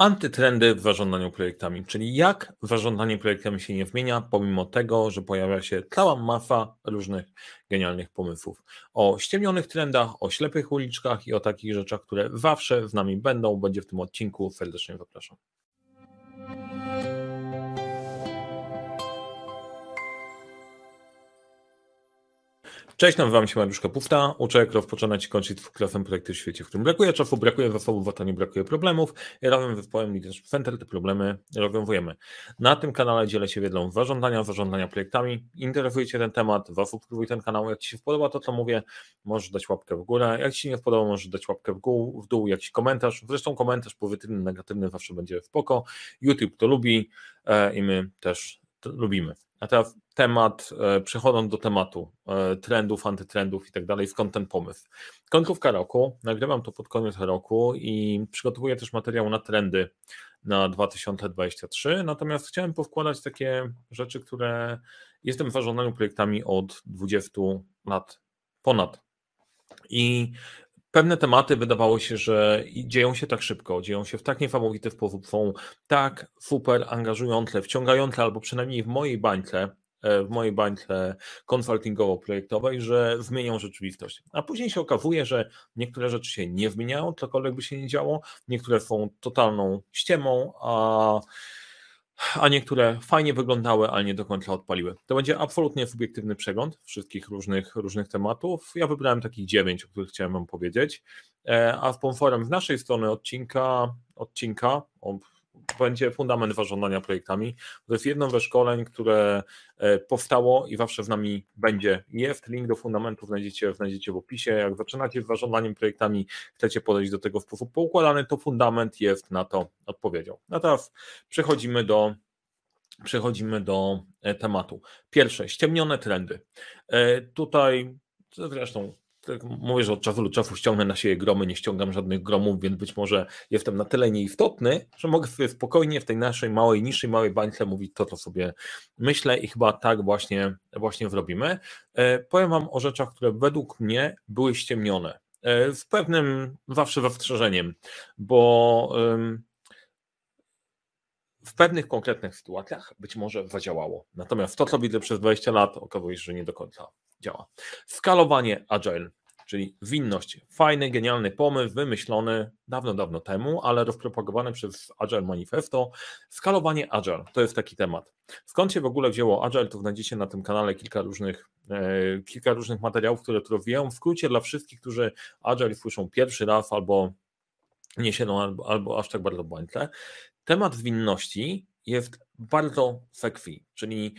Antytrendy w zarządzaniu projektami, czyli jak zarządzanie projektami się nie zmienia, pomimo tego, że pojawia się cała masa różnych genialnych pomysłów. O ściemnionych trendach, o ślepych uliczkach i o takich rzeczach, które zawsze z nami będą, będzie w tym odcinku. Serdecznie zapraszam. Cześć, nazywam się Mariusz Kapufta, uczę jak rozpoczynać i kończyć klasem projekty w świecie, w którym brakuje czasu, brakuje zasobów, a nie brakuje problemów. I razem z zespołem Leadership Center te problemy rozwiązujemy. Na tym kanale dzielę się wiedzą zarządzania, zarządzania projektami. Interesuje Cię ten temat, zasubskrybuj ten kanał. Jak Ci się podoba to, co mówię, możesz dać łapkę w górę. Jak Ci się nie podoba, możesz dać łapkę w, gół, w dół, jakiś komentarz. Zresztą komentarz pozytywny, negatywny zawsze będzie spoko. YouTube to lubi e, i my też lubimy. A teraz temat, e, przechodząc do tematu e, trendów, antytrendów i tak dalej, skąd ten pomysł? Końcówka roku, nagrywam to pod koniec roku i przygotowuję też materiał na trendy na 2023, natomiast chciałem powkładać takie rzeczy, które jestem w zarządzaniu projektami od 20 lat ponad. I pewne tematy wydawało się, że dzieją się tak szybko, dzieją się w tak niesamowity sposób, są tak super angażujące, wciągające, albo przynajmniej w mojej bańce, e, w mojej bańce konsultingowo-projektowej, że zmienią rzeczywistość. A później się okazuje, że niektóre rzeczy się nie zmieniają, cokolwiek by się nie działo, niektóre są totalną ściemą, a a niektóre fajnie wyglądały, ale nie do końca odpaliły. To będzie absolutnie subiektywny przegląd wszystkich różnych, różnych tematów. Ja wybrałem takich dziewięć, o których chciałem Wam powiedzieć. E, a sponsorem z naszej strony odcinka, odcinka będzie fundament zarządzania projektami. To jest jedno ze szkoleń, które e, powstało i zawsze z nami będzie. Jest link do fundamentów, znajdziecie, znajdziecie w opisie. Jak zaczynacie z zarządzaniem projektami, chcecie podejść do tego w sposób poukładany, to fundament jest na to odpowiedzią. No teraz przechodzimy do przechodzimy do e, tematu. Pierwsze, ściemnione trendy. E, tutaj zresztą tak mówię, że od czasu do czasu ściągnę na siebie gromy, nie ściągam żadnych gromów, więc być może jestem na tyle nieistotny, że mogę sobie spokojnie w tej naszej małej, niższej małej bańce mówić to, co sobie myślę i chyba tak właśnie, właśnie zrobimy. E, powiem Wam o rzeczach, które według mnie były ściemnione. E, z pewnym zawsze zastrzeżeniem, bo w pewnych konkretnych sytuacjach być może zadziałało. Natomiast to, co widzę przez 20 lat, okazuje się, że nie do końca działa. Skalowanie agile, czyli winność. Fajny, genialny pomysł, wymyślony dawno, dawno temu, ale rozpropagowany przez Agile Manifesto. Skalowanie agile to jest taki temat. Skąd się w ogóle wzięło agile, to znajdziecie na tym kanale kilka różnych, e, kilka różnych materiałów, które to rozwijają. W skrócie dla wszystkich, którzy agile słyszą pierwszy raz albo nie siedzą albo, albo aż tak bardzo błędne. Temat zwinności jest bardzo sekwi, czyli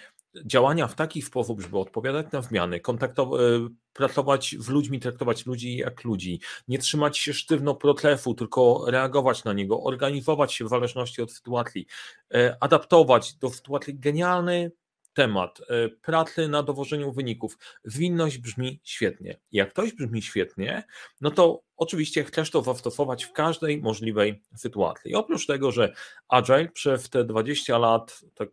działania w taki sposób, żeby odpowiadać na zmiany, kontaktować, e, pracować z ludźmi, traktować ludzi jak ludzi, nie trzymać się sztywno procesu, tylko reagować na niego, organizować się w zależności od sytuacji, e, adaptować do sytuacji. Genialny temat e, pracy na dowożeniu wyników. Zwinność brzmi świetnie. Jak ktoś brzmi świetnie, no to oczywiście chcesz to zastosować w każdej możliwej sytuacji. I oprócz tego, że Agile przez te 20 lat tak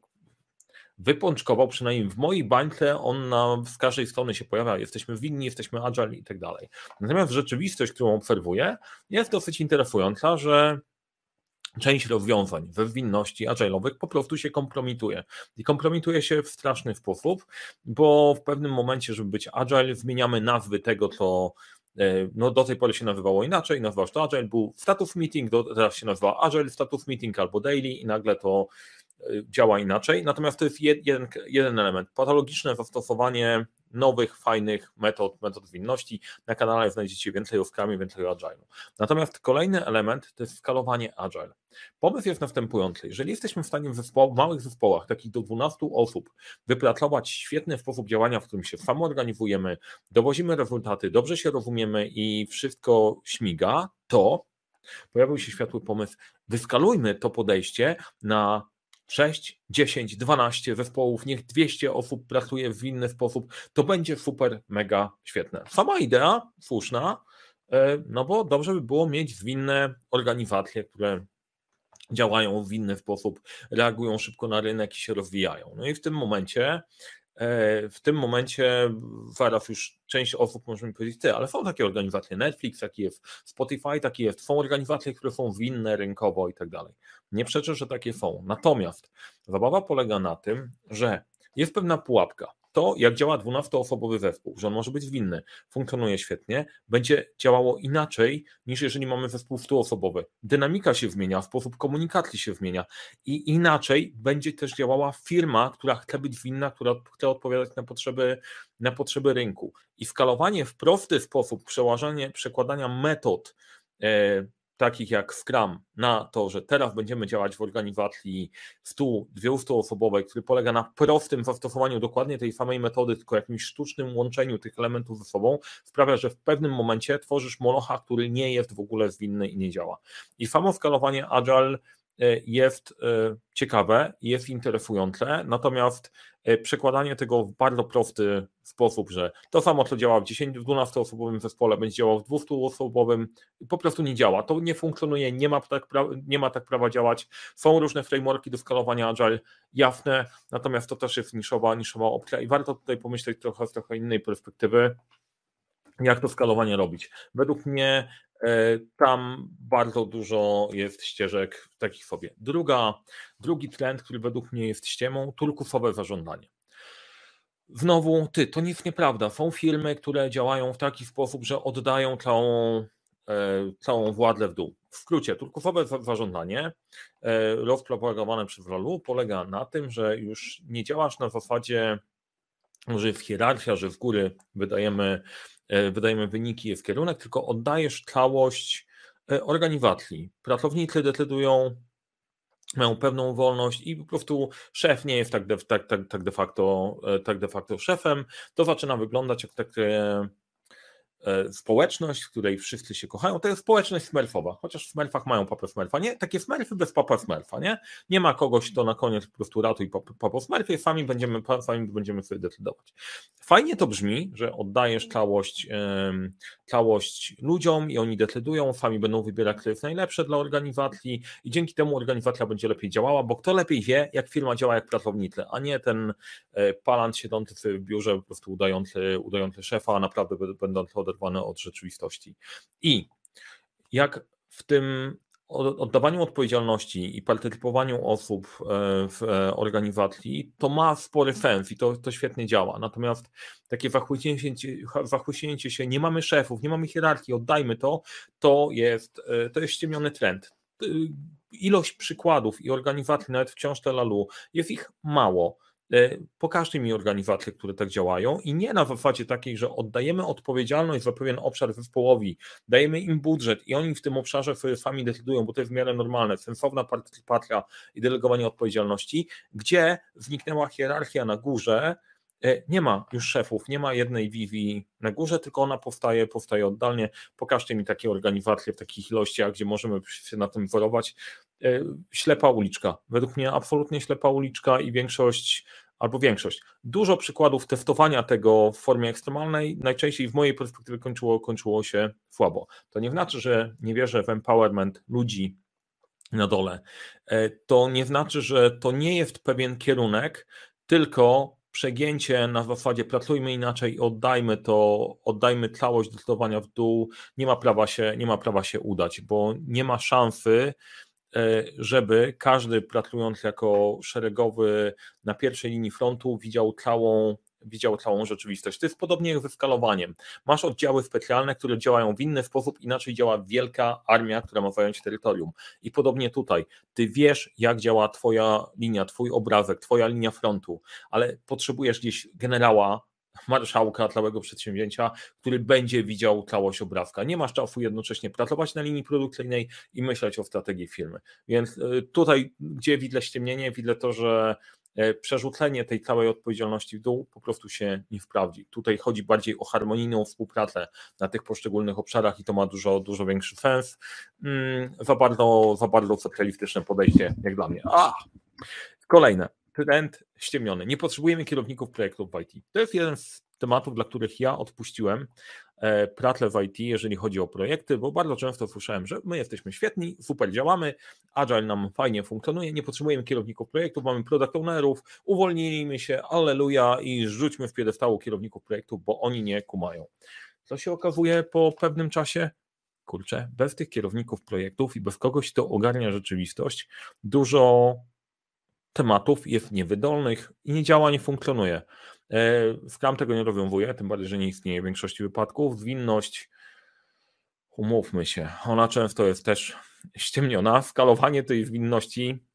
wypączkował, przynajmniej w mojej bańce on na, z każdej strony się pojawia, jesteśmy winni, jesteśmy agile i tak dalej. Natomiast rzeczywistość, którą obserwuję, jest dosyć interesująca, że część rozwiązań we winności agile'owych po prostu się kompromituje. I kompromituje się w straszny sposób, bo w pewnym momencie, żeby być agile, zmieniamy nazwy tego, co e, no do tej pory się nazywało inaczej, nazywało się to Agile, był status meeting, teraz się nazywa Agile status meeting albo daily i nagle to działa inaczej. Natomiast to jest jeden, jeden element. Patologiczne zastosowanie nowych, fajnych metod, metod zwinności. Na kanale znajdziecie więcej o Scrumie, więcej o Agile. Natomiast kolejny element to jest skalowanie Agile. Pomysł jest następujący. Jeżeli jesteśmy w stanie w, w małych zespołach, takich do 12 osób, wypracować świetny sposób działania, w którym się samoorganizujemy, dowozimy rezultaty, dobrze się rozumiemy i wszystko śmiga, to pojawił się światły pomysł, wyskalujmy to podejście na 6, 10, 12 zespołów, niech 200 osób pracuje w inny sposób, to będzie super, mega świetne. Sama idea, słuszna, e, no bo dobrze by było mieć zwinne organizacje, które działają w inny sposób, reagują szybko na rynek i się rozwijają. No i w tym momencie w tym momencie zaraz już część osób może mi powiedzieć, ty, ale są takie organizacje, Netflix, taki jest Spotify, taki jest, są organizacje, które są winne rynkowo i tak dalej. Nie przeczę, że takie są. Natomiast zabawa polega na tym, że jest pewna pułapka to, jak działa 12-osobowy zespół, że on może być winny, funkcjonuje świetnie, będzie działało inaczej niż jeżeli mamy zespół 100-osobowy. Dynamika się zmienia, sposób komunikacji się zmienia i inaczej będzie też działała firma, która chce być winna, która chce odpowiadać na potrzeby, na potrzeby rynku. I skalowanie w prosty sposób, przełożenie, przekładania metod, e, takich jak Scrum na to, że teraz będziemy działać w organizacji 100, 200 osobowej, który polega na prostym zastosowaniu dokładnie tej samej metody, tylko jakimś sztucznym łączeniu tych elementów ze sobą, sprawia, że w pewnym momencie tworzysz molocha, który nie jest w ogóle zwinny i nie działa. I samo skalowanie Agile jest e, ciekawe, jest interesujące, natomiast e, przekładanie tego w bardzo prosty sposób, że to samo, co działa w 10-12 osobowym zespole, będzie działało w 200 osobowym, po prostu nie działa. To nie funkcjonuje, nie ma, tak prawa, nie ma tak prawa działać. Są różne frameworki do skalowania Agile, jasne, natomiast to też jest niszowa, niszowa opcja i warto tutaj pomyśleć trochę z trochę innej perspektywy, jak to skalowanie robić. Według mnie E, tam bardzo dużo jest ścieżek takich sobie. Druga, drugi trend, który według mnie jest ściemą, turkusowe zażądanie. Znowu, ty, to nic nieprawda. Są firmy, które działają w taki sposób, że oddają całą, e, całą władzę w dół. W skrócie, turkusowe zażądanie, e, rozpropagowane przez Ralu, polega na tym, że już nie działasz na zasadzie, że w hierarchia, że w góry wydajemy E, wydajemy wyniki w kierunek, tylko oddajesz całość e, organizacji. Pracownicy decydują, mają pewną wolność i po prostu szef nie jest tak de, tak, tak, tak de, facto, e, tak de facto szefem. To zaczyna wyglądać jak takie społeczność, w której wszyscy się kochają, to jest społeczność smurfowa, chociaż w smurfach mają papę smurfa, nie? Takie smurfy bez papa smurfa, nie? Nie ma kogoś, kto na koniec po prostu ratuj papa smurfie, sami będziemy, sami będziemy sobie decydować. Fajnie to brzmi, że oddajesz całość, całość ludziom i oni decydują, sami będą wybierać, co jest najlepsze dla organizacji i dzięki temu organizacja będzie lepiej działała, bo kto lepiej wie, jak firma działa jak pracownicy, a nie ten e, palant siedzący w biurze, po prostu udający, udający szefa, a naprawdę będący oderwane od rzeczywistości. I jak w tym oddawaniu odpowiedzialności i partycypowaniu osób e, w e, organizacji, to ma spory sens i to, to świetnie działa. Natomiast takie zachłyśnięcie, się, nie mamy szefów, nie mamy hierarchii, oddajmy to, to jest, e, to jest ściemiony trend. Ilość przykładów i organizacji, nawet w książce Lalu, jest ich mało pokażcie mi organizacje, które tak działają i nie na zasadzie takiej, że oddajemy odpowiedzialność za pewien obszar zespołowi, dajemy im budżet i oni w tym obszarze sobie sami decydują, bo to jest w miarę normalne, sensowna partycypacja i delegowanie odpowiedzialności, gdzie zniknęła hierarchia na górze, e, nie ma już szefów, nie ma jednej Vivi na górze, tylko ona powstaje, powstaje oddalnie. Pokażcie mi takie organizacje w takich ilościach, gdzie możemy się na tym wzorować. E, ślepa uliczka. Według mnie absolutnie ślepa uliczka i większość, albo większość, dużo przykładów testowania tego w formie ekstremalnej najczęściej w mojej perspektywie kończyło, kończyło się słabo. To nie znaczy, że nie wierzę w empowerment ludzi na dole. E, to nie znaczy, że to nie jest pewien kierunek, tylko przegięcie na zasadzie pracujmy inaczej i oddajmy to, oddajmy całość decydowania w dół, nie ma prawa się, nie ma prawa się udać, bo nie ma szansy, E, żeby każdy pracując jako szeregowy na pierwszej linii frontu widział całą widział całą rzeczywistość. To jest podobnie jak ze skalowaniem. Masz oddziały specjalne, które działają w inny sposób, inaczej działa wielka armia, która ma zająć terytorium. I podobnie tutaj. Ty wiesz, jak działa Twoja linia, Twój obrazek, Twoja linia frontu, ale potrzebujesz gdzieś generała, marszałka całego przedsięwzięcia, który będzie widział całość obrazka. Nie masz czasu jednocześnie pracować na linii produkcyjnej i myśleć o strategii firmy. Więc y, tutaj, gdzie widzę ściemnienie, widzę to, że przerzucenie tej całej odpowiedzialności w dół po prostu się nie wprawdzi. Tutaj chodzi bardziej o harmonijną współpracę na tych poszczególnych obszarach i to ma dużo, dużo większy sens. Mm, za bardzo, za bardzo socjalistyczne podejście, jak dla mnie. A! Kolejne trend ściemniony. Nie potrzebujemy kierowników projektów w IT. To jest jeden z tematów, dla których ja odpuściłem e, pratle w IT, jeżeli chodzi o projekty, bo bardzo często słyszałem, że my jesteśmy świetni, super działamy, Agile nam fajnie funkcjonuje, nie potrzebujemy kierowników projektów, mamy product ownerów, uwolnijmy się, alleluja i rzućmy w piedestału kierowników projektów, bo oni nie kumają. Co się okazuje po pewnym czasie? Kurczę, bez tych kierowników projektów i bez kogoś, kto ogarnia rzeczywistość, dużo tematów jest niewydolnych i nie działa, nie funkcjonuje. E, Scrum tego nie rozwiązuje, tym bardziej, że nie istnieje w większości wypadków. Zwinność, umówmy się, ona często jest też ściemniona. Skalowanie tej zwinności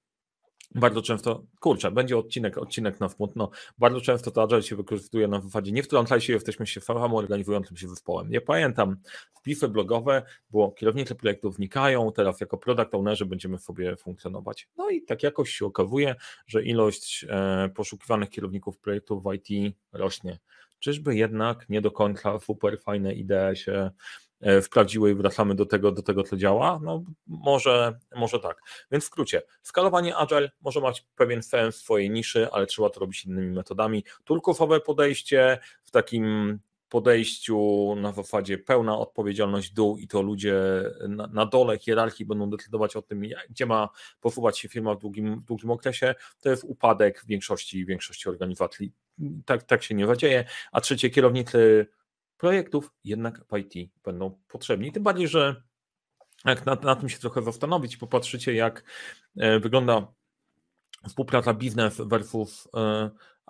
bardzo często, kurczę, będzie odcinek, odcinek na smutno, bardzo często to Agile się wykorzystuje na wypadzie, nie wtrącaj się, jesteśmy się samo organizującym się zespołem. Nie pamiętam, wpisy blogowe, bo kierownicy projektów wnikają, teraz jako product ownerzy będziemy sobie funkcjonować. No i tak jakoś się okazuje, że ilość e, poszukiwanych kierowników projektów w IT rośnie. Czyżby jednak nie do końca super fajne idee się E, sprawdziły i wracamy do tego, do tego, co działa? No może, może tak. Więc w skrócie, skalowanie Agile może mieć pewien sens w swojej niszy, ale trzeba to robić innymi metodami. Turkusowe podejście w takim podejściu na zasadzie pełna odpowiedzialność dół i to ludzie na, na dole hierarchii będą decydować o tym, gdzie ma posuwać się firma w długim, w długim okresie, to jest upadek większości, większości organizacji. Tak, tak się nie zadzieje. A trzecie, kierownicy projektów jednak w IT będą potrzebni. Tym bardziej, że jak na, na tym się trochę zastanowić, popatrzycie, jak e, wygląda współpraca biznes versus e,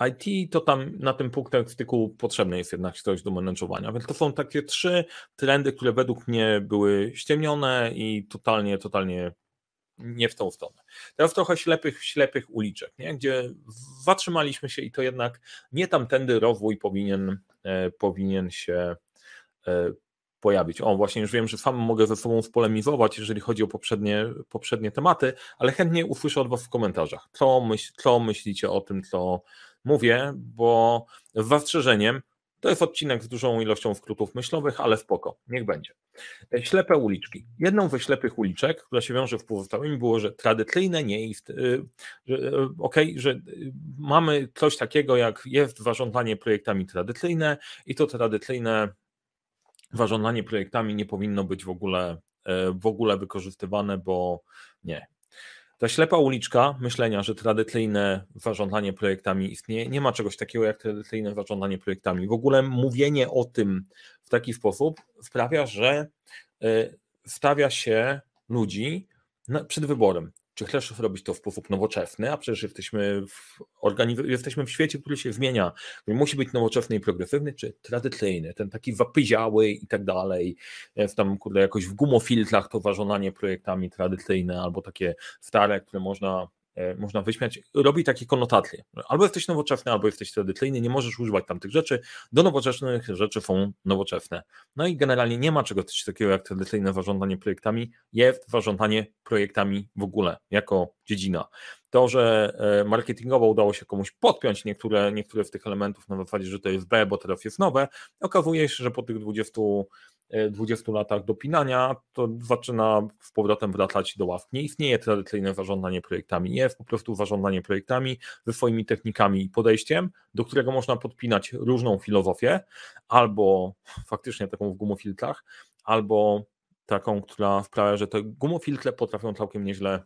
IT, to tam na tym punkcie styku potrzebne jest jednak coś do manage'owania. Więc to są takie trzy trendy, które według mnie były ściemnione i totalnie, totalnie nie w tą stronę. Teraz trochę ślepych, ślepych uliczek, nie? gdzie zatrzymaliśmy się i to jednak nie tamtędy rozwój powinien, powinien się e, pojawić. O, właśnie już wiem, że sam mogę ze sobą spolemizować, jeżeli chodzi o poprzednie, poprzednie tematy, ale chętnie usłyszę od Was w komentarzach, co, myśl, co myślicie o tym, co mówię, bo z zastrzeżeniem, to jest odcinek z dużą ilością skrótów myślowych, ale spoko, niech będzie. E, ślepe uliczki. Jedną ze ślepych uliczek, która się wiąże w pozostałymi, było, że tradycyjne nie jest, e, że, e, okay, że mamy coś takiego, jak jest zarządzanie projektami tradycyjne i to tradycyjne zarządzanie projektami nie powinno być w ogóle, w ogóle wykorzystywane, bo nie, ta ślepa uliczka myślenia, że tradycyjne zarządzanie projektami istnieje, nie ma czegoś takiego jak tradycyjne zarządzanie projektami. W ogóle mówienie o tym w taki sposób sprawia, że e, stawia się ludzi przed wyborem czy chcesz robić to w sposób nowoczesny, a przecież jesteśmy w, organiz- jesteśmy w świecie, który się zmienia, który musi być nowoczesny i progresywny, czy tradycyjny, ten taki wapyziały i tak dalej, jest tam kurde jakoś w gumofiltrach to ważonanie projektami tradycyjne, albo takie stare, które można można wyśmiać, robi takie konotacje. Albo jesteś nowoczesny, albo jesteś tradycyjny, nie możesz używać tamtych rzeczy. Do nowoczesnych rzeczy są nowoczesne. No i generalnie nie ma czegoś takiego jak tradycyjne zarządzanie projektami, jest zarządzanie projektami w ogóle, jako dziedzina. To, że e, marketingowo udało się komuś podpiąć niektóre, niektóre z tych elementów na zasadzie, że to jest B, bo teraz jest nowe, okazuje się, że po tych 20 20 e, latach dopinania, to zaczyna z powrotem wracać do ław. Nie istnieje tradycyjne zarządzanie projektami, jest po prostu zarządzanie projektami ze swoimi technikami i podejściem, do którego można podpinać różną filozofię, albo faktycznie taką w gumofiltrach, albo taką, która sprawia, że te gumofiltre potrafią całkiem nieźle,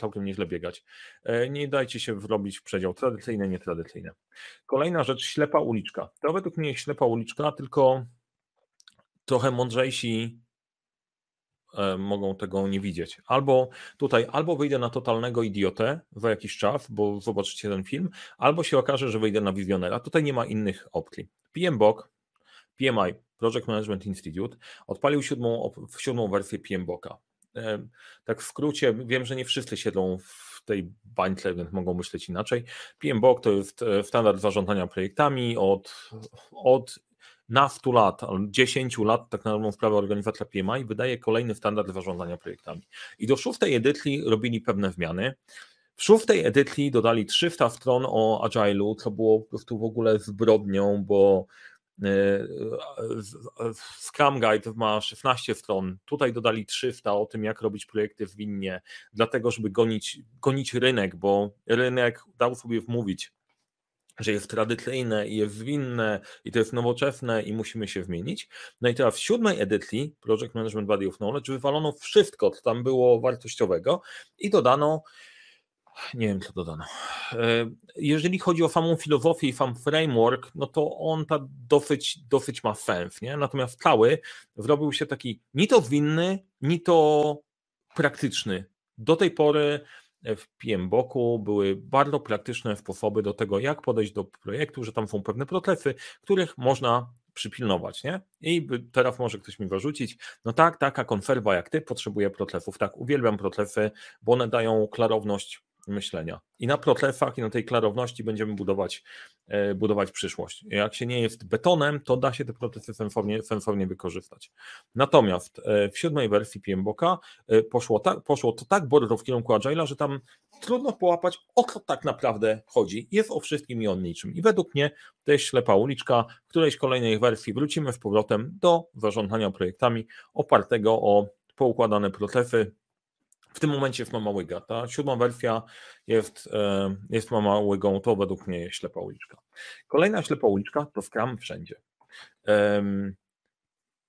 całkiem nieźle biegać. E, nie dajcie się wrobić w przedział tradycyjne, nietradycyjne. Kolejna rzecz, ślepa uliczka. To według mnie ślepa uliczka, tylko trochę mądrzejsi e, mogą tego nie widzieć. Albo tutaj, albo wyjdę na totalnego idiotę za jakiś czas, bo zobaczycie ten film, albo się okaże, że wyjdę na wizjonera. Tutaj nie ma innych opcji. PMBOK, PMI, Project Management Institute, odpalił siódmą, siódmą wersję PMBOKa. E, tak w skrócie, wiem, że nie wszyscy siedzą w tej bańce, więc mogą myśleć inaczej. PMBOK to jest e, standard zarządzania projektami od, od na 100 lat, 10 lat, tak na dobrą sprawę organizacja PMI wydaje kolejny standard zarządzania projektami. I do szóstej edycji robili pewne zmiany. W szóstej edycji dodali 300 stron o Agile'u, co było po prostu w ogóle zbrodnią, bo e, Scrum Guide ma 16 stron, tutaj dodali 300 o tym, jak robić projekty zwinnie, dlatego żeby gonić, gonić rynek, bo rynek dał sobie wmówić, że jest tradycyjne i jest zwinne i to jest nowoczesne i musimy się zmienić. No i teraz w siódmej edycji Project Management Body of Knowledge wywalono wszystko, co tam było wartościowego i dodano nie wiem, co dodano. E, jeżeli chodzi o samą filozofię i sam framework, no to on ta dosyć, dosyć ma sens, nie? Natomiast cały zrobił się taki ni to zwinny, ni to praktyczny. Do tej pory w PMBOK-u były bardzo praktyczne sposoby do tego, jak podejść do projektu, że tam są pewne procesy, których można przypilnować, nie? I teraz może ktoś mi wyrzucić, no tak, taka konserwa jak ty potrzebuje procesów, tak, uwielbiam procesy, bo one dają klarowność myślenia. I na procesach i na tej klarowności będziemy budować, e, budować przyszłość. Jak się nie jest betonem, to da się te procesy sensownie, sensownie wykorzystać. Natomiast e, w siódmej wersji PMBOK-a e, poszło, tak, poszło to tak bardzo w kierunku Agile'a, że tam trudno połapać, o co tak naprawdę chodzi. Jest o wszystkim i o niczym. I według mnie to jest ślepa uliczka. W którejś kolejnej wersji wrócimy z powrotem do zarządzania projektami opartego o poukładane procesy, w tym momencie jest Mama Łyga. Ta siódma wersja jest, e, jest Mama Łygą, to według mnie jest ślepa uliczka. Kolejna ślepa uliczka to Scrum wszędzie.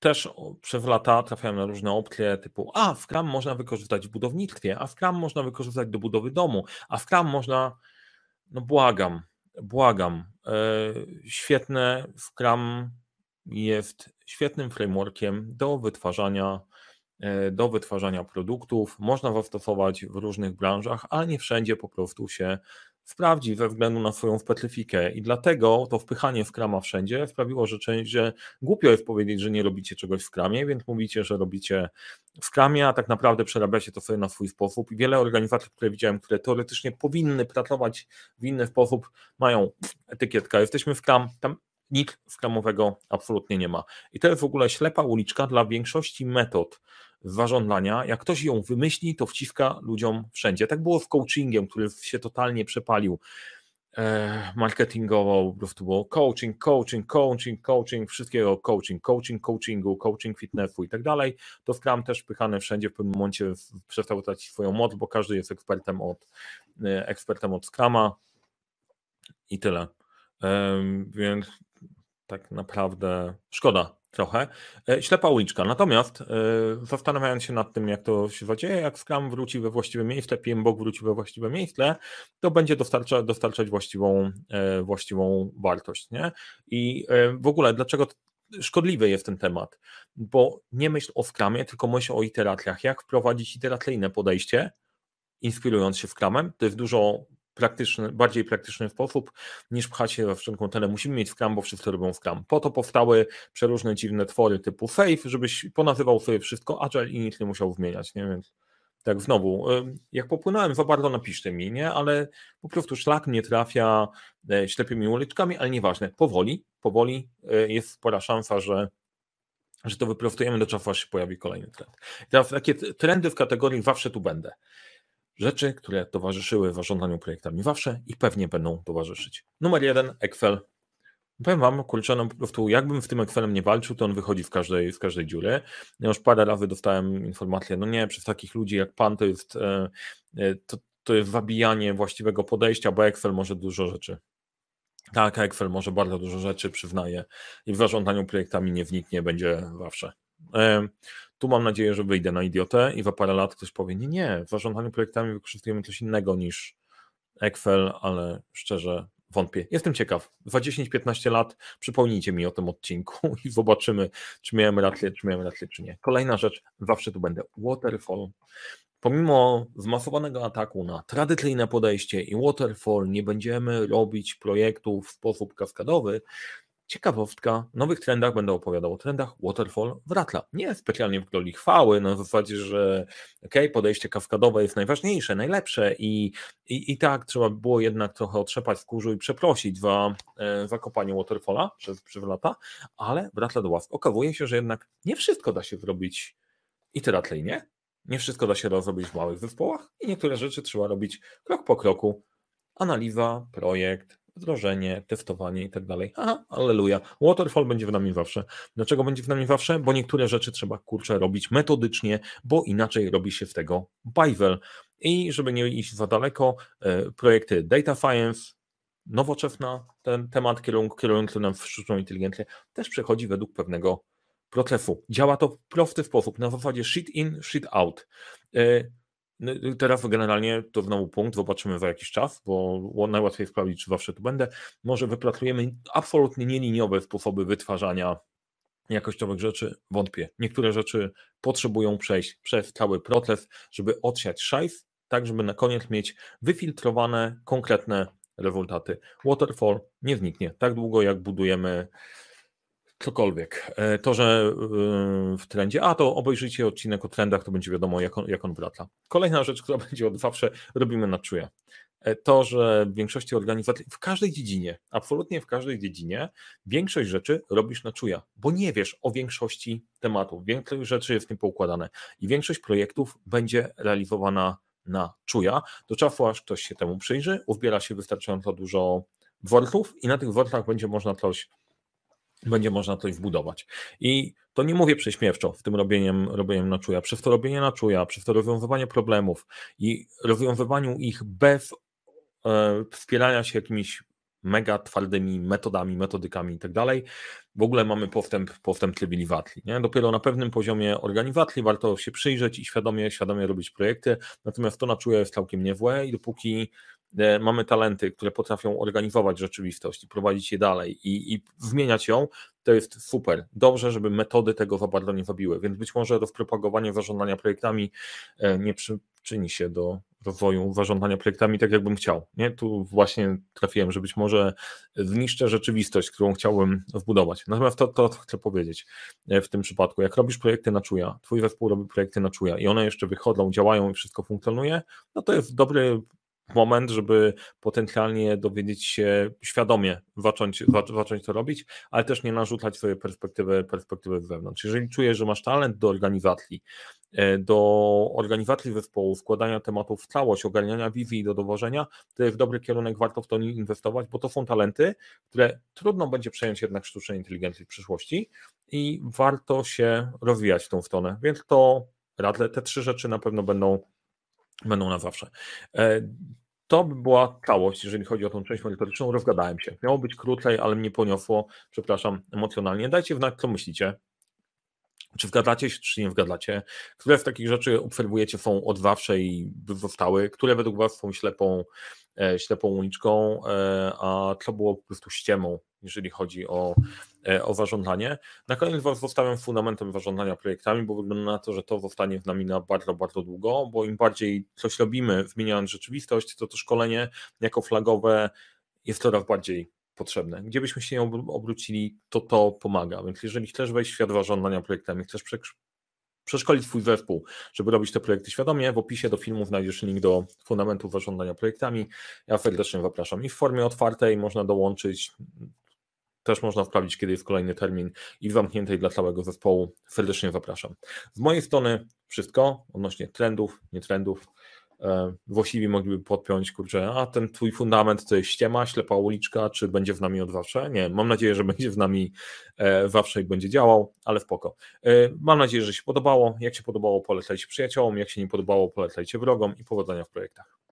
Też przez lata trafiałem na różne opcje typu a Scrum można wykorzystać w budownictwie, a Scrum można wykorzystać do budowy domu, a Scrum można, no błagam, błagam, e, świetne Scrum jest świetnym frameworkiem do wytwarzania do wytwarzania produktów. Można zastosować w różnych branżach, ale nie wszędzie po prostu się sprawdzi ze względu na swoją specyfikę. I dlatego to wpychanie w krama wszędzie sprawiło, że, część, że głupio jest powiedzieć, że nie robicie czegoś w kramie, więc mówicie, że robicie w kramie, a tak naprawdę przerabiacie to sobie na swój sposób. I wiele organizacji, które widziałem, które teoretycznie powinny pracować w inny sposób, mają etykietkę, jesteśmy w kram, tam nic skramowego absolutnie nie ma. I to jest w ogóle ślepa uliczka dla większości metod zarządzania. Jak ktoś ją wymyśli, to wciska ludziom wszędzie. Tak było z coachingiem, który się totalnie przepalił e, marketingowo, po prostu było coaching, coaching, coaching, coaching, wszystkiego coaching, coaching, coachingu, coaching fitnessu i tak dalej. To Scrum też pychane wszędzie w pewnym momencie przestał tracić swoją moc, bo każdy jest ekspertem od, e, ekspertem od Scrama i tyle. Więc tak naprawdę szkoda trochę. E, ślepa uliczka. Natomiast e, zastanawiając się nad tym, jak to się zadzieje, jak Scrum wróci we właściwe miejsce, PMBOK wróci we właściwe miejsce, to będzie dostarcza, dostarczać właściwą, e, właściwą wartość. Nie? I w ogóle, dlaczego szkodliwy jest ten temat? Bo nie myśl o Scrumie, tylko myśl o iteracjach. Jak wprowadzić iteracyjne podejście, inspirując się Scrumem? To jest dużo praktyczny, bardziej praktyczny sposób niż pchać się we wszelką tyle. Musimy mieć Scrum, bo wszyscy robią Scrum. Po to powstały przeróżne dziwne twory typu Faith, żebyś ponazywał sobie wszystko Agile i nic nie musiał zmieniać, nie? Więc tak znowu, jak popłynąłem za bardzo napiszcie mi, nie? Ale po prostu szlak mnie trafia e, ślepymi uliczkami, ale nieważne, powoli, powoli e, jest spora szansa, że że to wyprostujemy do czasu, aż się pojawi kolejny trend. Teraz takie trendy w kategorii zawsze tu będę rzeczy, które towarzyszyły zarządzaniu projektami zawsze i pewnie będą towarzyszyć. Numer jeden, Excel. Powiem Wam, kurczę, no po prostu jakbym w tym Excelem nie walczył, to on wychodzi w każdej, w każdej dziury. Ja już parę razy dostałem informację, no nie, przez takich ludzi jak Pan to jest, e, e, to, to jest zabijanie właściwego podejścia, bo Excel może dużo rzeczy. Tak, Excel może bardzo dużo rzeczy, przyznaje i w zarządzaniu projektami nie wniknie, będzie zawsze. Tu mam nadzieję, że wyjdę na idiotę i za parę lat ktoś powie, nie, nie, w zarządzaniu projektami wykorzystujemy coś innego niż Excel, ale szczerze wątpię. Jestem ciekaw. Za 10-15 lat przypomnijcie mi o tym odcinku i zobaczymy, czy miałem rację, czy miałem rację, czy nie. Kolejna rzecz, zawsze tu będę. Waterfall. Pomimo zmasowanego ataku na tradycyjne podejście i waterfall, nie będziemy robić projektów w sposób kaskadowy, Ciekawostka, nowych trendach będę opowiadał o trendach Waterfall w Ratla. Nie specjalnie w roli chwały, na zasadzie, że ok, podejście kaskadowe jest najważniejsze, najlepsze i, i, i tak trzeba było jednak trochę otrzepać w kurzu i przeprosić za, e, za kopanie Waterfalla przez, przez lata, ale w Ratla do łask okazuje się, że jednak nie wszystko da się zrobić iteracyjnie, nie wszystko da się zrobić w małych zespołach i niektóre rzeczy trzeba robić krok po kroku. Analiza, projekt, wdrożenie, testowanie i tak dalej. Aha, alleluja. Waterfall będzie w nami zawsze. Dlaczego będzie w nami zawsze? Bo niektóre rzeczy trzeba kurczę robić metodycznie, bo inaczej robi się z tego bajwel. I żeby nie iść za daleko, e, projekty Data Science, nowoczesna ten temat kierujący nam w sztuczną inteligencję też przechodzi według pewnego procesu. Działa to w prosty sposób, na zasadzie shit in, shit out. No, teraz generalnie to znowu punkt, zobaczymy za jakiś czas, bo najłatwiej sprawdzić, czy zawsze tu będę. Może wypracujemy absolutnie nieliniowe sposoby wytwarzania jakościowych rzeczy, wątpię. Niektóre rzeczy potrzebują przejść przez cały proces, żeby odsiać szajs, tak żeby na koniec mieć wyfiltrowane, konkretne rezultaty. Waterfall nie zniknie tak długo, jak budujemy cokolwiek. E, to, że e, w trendzie, a to obejrzyjcie odcinek o trendach, to będzie wiadomo, jak on, jak on wraca. Kolejna rzecz, która będzie od zawsze, robimy na czuje. To, że w większości organizacji, w każdej dziedzinie, absolutnie w każdej dziedzinie, większość rzeczy robisz na czuja, bo nie wiesz o większości tematów, większość rzeczy jest niepoukładane i większość projektów będzie realizowana na czuja. Do czasu, aż ktoś się temu przyjrzy, uzbiera się wystarczająco dużo wortów i na tych wortach będzie można coś będzie można coś wbudować. I to nie mówię prześmiewczo w tym robieniem, robieniem na czuja. Przez to robienie na czuja, przez to rozwiązywanie problemów i rozwiązywaniu ich bez e, wspierania się jakimiś mega twardymi metodami, metodykami i tak dalej. W ogóle mamy postęp, postęp cywilizacji. Nie? Dopiero na pewnym poziomie organizacji warto się przyjrzeć i świadomie, świadomie robić projekty, natomiast to na jest całkiem niezłe i dopóki mamy talenty, które potrafią organizować rzeczywistość i prowadzić je dalej i, i zmieniać ją, to jest super. Dobrze, żeby metody tego za bardzo nie wabiły, więc być może rozpropagowanie zarządzania projektami e, nie przyczyni się do rozwoju zarządzania projektami tak, jakbym chciał. Nie? Tu właśnie trafiłem, że być może zniszczę rzeczywistość, którą chciałbym wbudować. Natomiast to, to chcę powiedzieć e, w tym przypadku. Jak robisz projekty na czuja, twój zespół robi projekty na czuja i one jeszcze wychodzą, działają i wszystko funkcjonuje, no to jest dobry moment, żeby potencjalnie dowiedzieć się świadomie, zacząć, zacząć to robić, ale też nie narzucać swojej perspektywy, perspektywy wewnątrz. Jeżeli czujesz, że masz talent do organizacji, e, do organizacji zespołu, składania tematów w całość, ogarniania wizji do dowożenia, to jest dobry kierunek, warto w to inwestować, bo to są talenty, które trudno będzie przejąć jednak sztucznej inteligencji w przyszłości i warto się rozwijać w tą stronę, więc to radzę, te trzy rzeczy na pewno będą będą na zawsze. E, to by była całość, jeżeli chodzi o tą część merytoryczną. Rozgadałem się. Miało być krócej, ale mnie poniosło, przepraszam, emocjonalnie. Dajcie znać, co myślicie. Czy wgadacie się, czy nie wgadacie? Które z takich rzeczy obserwujecie są od zawsze i zostały? Które według Was są ślepą, e, ślepą uliczką, e, a co było po prostu ściemą jeżeli chodzi o, e, o zarządzanie. Na koniec Was zostawiam fundamentem zarządzania projektami, bo wygląda na to, że to zostanie z nami na bardzo, bardzo długo, bo im bardziej coś robimy, zmieniając rzeczywistość, to to szkolenie jako flagowe jest coraz bardziej potrzebne. Gdzie byśmy się obrócili, to to pomaga. Więc jeżeli chcesz wejść w świat zarządzania projektami, chcesz przeszkolić Twój zespół, żeby robić te projekty świadomie. W opisie do filmu znajdziesz link do fundamentów zarządzania projektami. Ja serdecznie zapraszam i w formie otwartej można dołączyć też można sprawdzić, kiedy jest kolejny termin i w zamkniętej dla całego zespołu. Serdecznie zapraszam. Z mojej strony wszystko odnośnie trendów, nie trendów. E, mogliby podpiąć, kurczę, a ten twój fundament to jest ściema, ślepa uliczka, czy będzie w nami od zawsze? Nie, mam nadzieję, że będzie w nami e, zawsze i będzie działał, ale spoko. E, mam nadzieję, że się podobało. Jak się podobało, polecajcie przyjaciołom, jak się nie podobało, polecajcie wrogom i powodzenia w projektach.